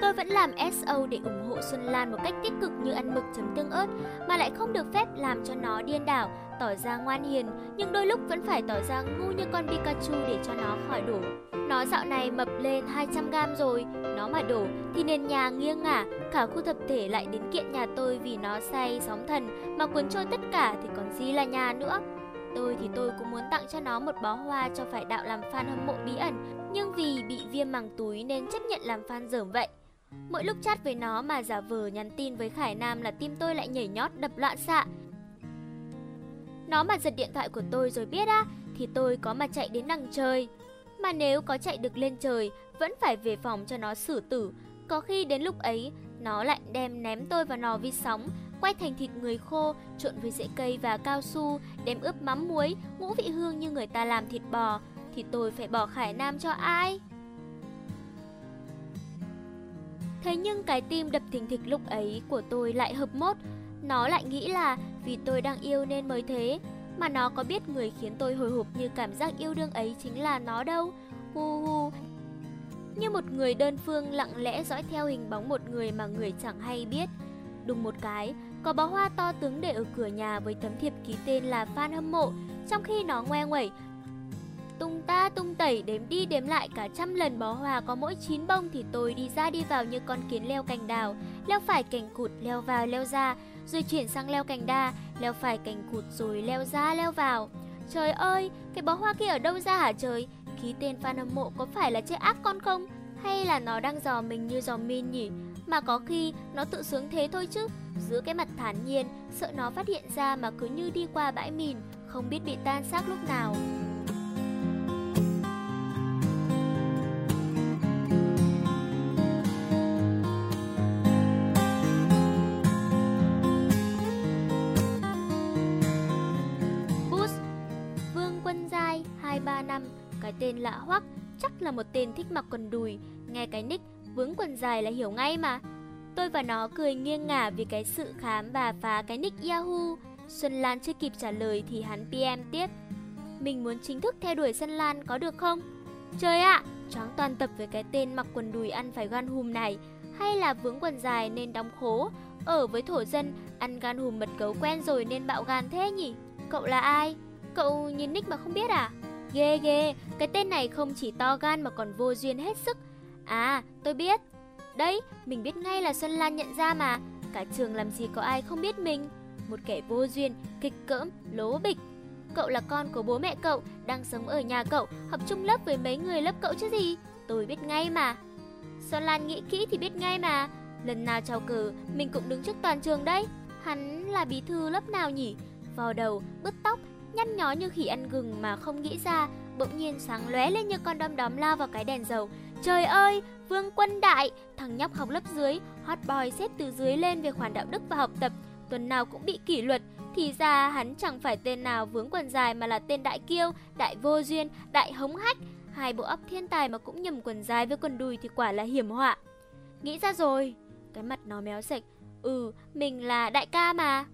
Tôi vẫn làm SO để ủng hộ Xuân Lan một cách tích cực như ăn mực chấm tương ớt, mà lại không được phép làm cho nó điên đảo, tỏ ra ngoan hiền, nhưng đôi lúc vẫn phải tỏ ra ngu như con Pikachu để cho nó khỏi đổ. Nó dạo này mập lên 200g rồi, nó mà đổ thì nền nhà nghiêng ngả, cả khu tập thể lại đến kiện nhà tôi vì nó say sóng thần mà cuốn trôi tất cả thì còn gì là nhà nữa. Tôi thì tôi cũng muốn tặng cho nó một bó hoa cho phải đạo làm fan hâm mộ bí ẩn, nhưng vì bị viêm màng túi nên chấp nhận làm fan dởm vậy. Mỗi lúc chat với nó mà giả vờ nhắn tin với Khải Nam là tim tôi lại nhảy nhót đập loạn xạ. Nó mà giật điện thoại của tôi rồi biết á, thì tôi có mà chạy đến đằng trời. Mà nếu có chạy được lên trời, vẫn phải về phòng cho nó xử tử. Có khi đến lúc ấy, nó lại đem ném tôi vào nò vi sóng, quay thành thịt người khô, trộn với rễ cây và cao su, đem ướp mắm muối, ngũ vị hương như người ta làm thịt bò. Thì tôi phải bỏ Khải Nam cho ai? Thế nhưng cái tim đập thình thịch lúc ấy của tôi lại hợp mốt. Nó lại nghĩ là vì tôi đang yêu nên mới thế. Mà nó có biết người khiến tôi hồi hộp như cảm giác yêu đương ấy chính là nó đâu. Hu hu. Như một người đơn phương lặng lẽ dõi theo hình bóng một người mà người chẳng hay biết. Đùng một cái, có bó hoa to tướng để ở cửa nhà với tấm thiệp ký tên là fan hâm mộ, trong khi nó ngoe nguẩy Tung ta tung tẩy đếm đi đếm lại cả trăm lần bó hoa có mỗi chín bông thì tôi đi ra đi vào như con kiến leo cành đào, leo phải cành cụt leo vào leo ra, rồi chuyển sang leo cành đa, leo phải cành cụt rồi leo ra leo vào. Trời ơi, cái bó hoa kia ở đâu ra hả trời? Ký tên fan hâm mộ có phải là chơi ác con không? Hay là nó đang dò mình như dò min nhỉ? Mà có khi nó tự sướng thế thôi chứ. Giữ cái mặt thản nhiên, sợ nó phát hiện ra mà cứ như đi qua bãi mìn, không biết bị tan xác lúc nào. Tên lạ hoắc, chắc là một tên thích mặc quần đùi, nghe cái nick vướng quần dài là hiểu ngay mà. Tôi và nó cười nghiêng ngả vì cái sự khám và phá cái nick Yahoo. Xuân Lan chưa kịp trả lời thì hắn PM tiếp. Mình muốn chính thức theo đuổi Xuân Lan có được không? Trời ạ, à, choáng toàn tập với cái tên mặc quần đùi ăn phải gan hùm này. Hay là vướng quần dài nên đóng khố, ở với thổ dân, ăn gan hùm mật gấu quen rồi nên bạo gan thế nhỉ? Cậu là ai? Cậu nhìn nick mà không biết à? Ghê ghê, cái tên này không chỉ to gan mà còn vô duyên hết sức. À, tôi biết. Đấy, mình biết ngay là Xuân Lan nhận ra mà. Cả trường làm gì có ai không biết mình. Một kẻ vô duyên, kịch cỡm, lố bịch. Cậu là con của bố mẹ cậu, đang sống ở nhà cậu, học chung lớp với mấy người lớp cậu chứ gì. Tôi biết ngay mà. Xuân Lan nghĩ kỹ thì biết ngay mà. Lần nào chào cử, mình cũng đứng trước toàn trường đấy. Hắn là bí thư lớp nào nhỉ? vào đầu, bứt tóc, nhăn nhó như khỉ ăn gừng mà không nghĩ ra, bỗng nhiên sáng lóe lên như con đom đóm lao vào cái đèn dầu. Trời ơi, Vương Quân Đại, thằng nhóc học lớp dưới, hot boy xếp từ dưới lên về khoản đạo đức và học tập, tuần nào cũng bị kỷ luật, thì ra hắn chẳng phải tên nào vướng quần dài mà là tên đại kiêu, đại vô duyên, đại hống hách. Hai bộ óc thiên tài mà cũng nhầm quần dài với quần đùi thì quả là hiểm họa. Nghĩ ra rồi, cái mặt nó méo sạch. Ừ, mình là đại ca mà.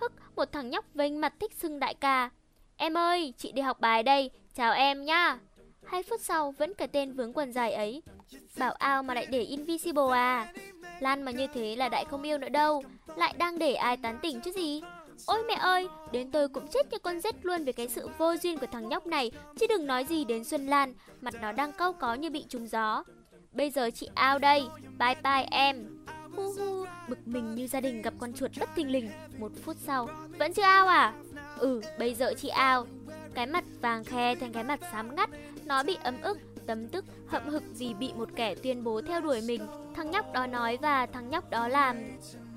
Hức, một thằng nhóc vênh mặt thích xưng đại ca. Em ơi, chị đi học bài đây, chào em nhá. Hai phút sau vẫn cái tên vướng quần dài ấy. Bảo ao mà lại để Invisible à. Lan mà như thế là đại không yêu nữa đâu, lại đang để ai tán tỉnh chứ gì. Ôi mẹ ơi, đến tôi cũng chết như con rết luôn về cái sự vô duyên của thằng nhóc này, chứ đừng nói gì đến Xuân Lan, mặt nó đang cau có như bị trúng gió. Bây giờ chị ao đây, bye bye em. Hu hu, bực mình như gia đình gặp con chuột bất thình lình. Một phút sau, vẫn chưa ao à? Ừ, bây giờ chị ao. Cái mặt vàng khe thành cái mặt xám ngắt, nó bị ấm ức, tấm tức, hậm hực vì bị một kẻ tuyên bố theo đuổi mình. Thằng nhóc đó nói và thằng nhóc đó làm.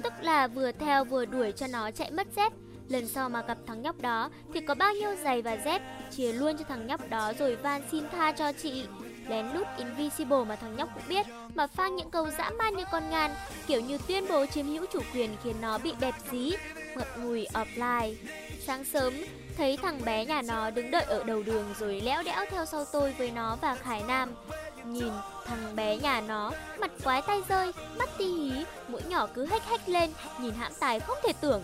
Tức là vừa theo vừa đuổi cho nó chạy mất dép. Lần sau mà gặp thằng nhóc đó thì có bao nhiêu giày và dép chia luôn cho thằng nhóc đó rồi van xin tha cho chị. Lén lút Invisible mà thằng nhóc cũng biết mà phang những câu dã man như con ngan kiểu như tuyên bố chiếm hữu chủ quyền khiến nó bị bẹp dí, ngậm ngùi offline. Sáng sớm, thấy thằng bé nhà nó đứng đợi ở đầu đường rồi léo đẽo theo sau tôi với nó và Khải Nam. Nhìn thằng bé nhà nó, mặt quái tay rơi, mắt ti hí, mũi nhỏ cứ hách hách lên, nhìn hãm tài không thể tưởng.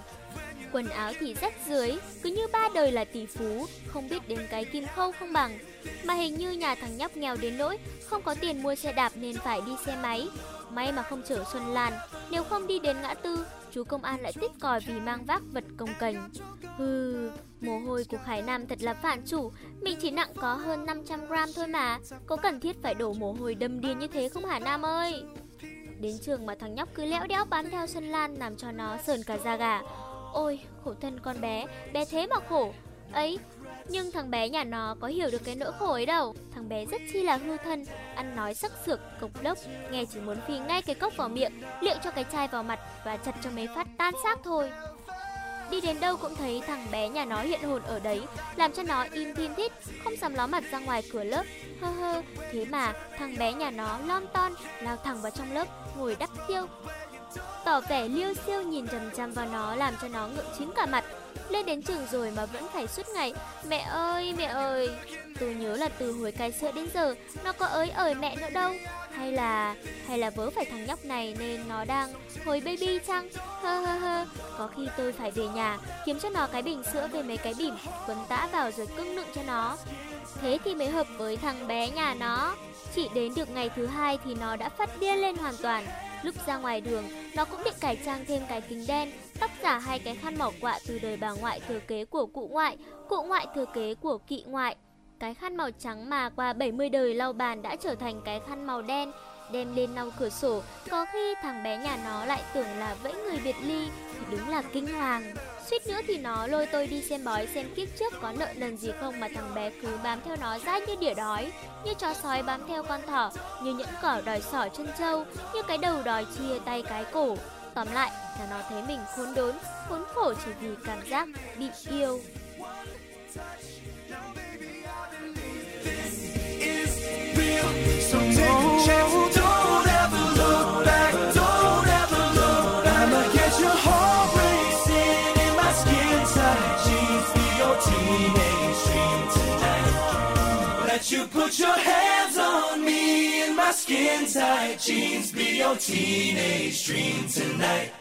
quần áo thì rách dưới cứ như ba đời là tỷ phú, không biết đến cái kim khâu không bằng. Mà hình như nhà thằng nhóc nghèo đến nỗi không có tiền mua xe đạp nên phải đi xe máy. May mà không chở Xuân Lan, nếu không đi đến ngã tư, chú công an lại tích còi vì mang vác vật công cành. Hừ, mồ hôi của Khải Nam thật là phản chủ, mình chỉ nặng có hơn 500 gram thôi mà, có cần thiết phải đổ mồ hôi đâm điên như thế không hả Nam ơi? Đến trường mà thằng nhóc cứ lẽo đẽo bám theo Xuân Lan làm cho nó sờn cả da gà. Ôi, khổ thân con bé, bé thế mà khổ. Ấy, nhưng thằng bé nhà nó có hiểu được cái nỗi khổ ấy đâu. Thằng bé rất chi là hư thân Ăn nói sắc sược, cộc lốc Nghe chỉ muốn phi ngay cái cốc vào miệng Liệu cho cái chai vào mặt Và chặt cho mấy phát tan xác thôi. Đi đến đâu cũng thấy thằng bé nhà nó hiện hồn ở đấy Làm cho nó im thiên thít Không dám ló mặt ra ngoài cửa lớp. Hơ hơ Thế mà thằng bé nhà nó lom ton Lao thẳng vào trong lớp Ngồi đắp tiêu Tỏ vẻ liêu siêu nhìn chằm chằm vào nó Làm cho nó ngượng chín cả mặt lên đến trường rồi mà vẫn phải suốt ngày. Mẹ ơi, mẹ ơi. Tôi nhớ là từ hồi cai sữa đến giờ Nó có ới ời mẹ nữa đâu. Hay là, hay là vớ phải thằng nhóc này Nên nó đang hồi baby chăng? Hơ hơ hơ Có khi tôi phải về nhà Kiếm cho nó cái bình sữa về mấy cái bỉm Quấn tã vào rồi cưng nựng cho nó. Thế thì mới hợp với thằng bé nhà nó. Chỉ đến được ngày thứ hai thì nó đã phát điên lên hoàn toàn. Lúc ra ngoài đường, nó cũng định cải trang thêm cái kính đen, tóc giả hai cái khăn mỏ quạ từ đời bà ngoại thừa kế của cụ ngoại, cụ ngoại thừa kế của kỵ ngoại. Cái khăn màu trắng mà qua 70 đời lau bàn đã trở thành cái khăn màu đen, đem lên lau cửa sổ, có khi thằng bé nhà nó lại tưởng là vẫy người biệt ly thì đúng là kinh hoàng. Suýt nữa thì nó lôi tôi đi xem bói xem kiếp trước có nợ nần gì không mà thằng bé cứ bám theo nó ra như đỉa đói, như chó sói bám theo con thỏ, như những cỏ đòi sỏ chân trâu, như cái đầu đòi chia tay cái cổ. Tóm lại là nó thấy mình khốn đốn, khốn khổ chỉ vì cảm giác bị yêu. So take a chance, don't ever look back, don't ever look back. I'ma get your heart racing in my skin tight jeans. Be your. Let you put your hands on me in my skin tight jeans. Be your teenage dream tonight.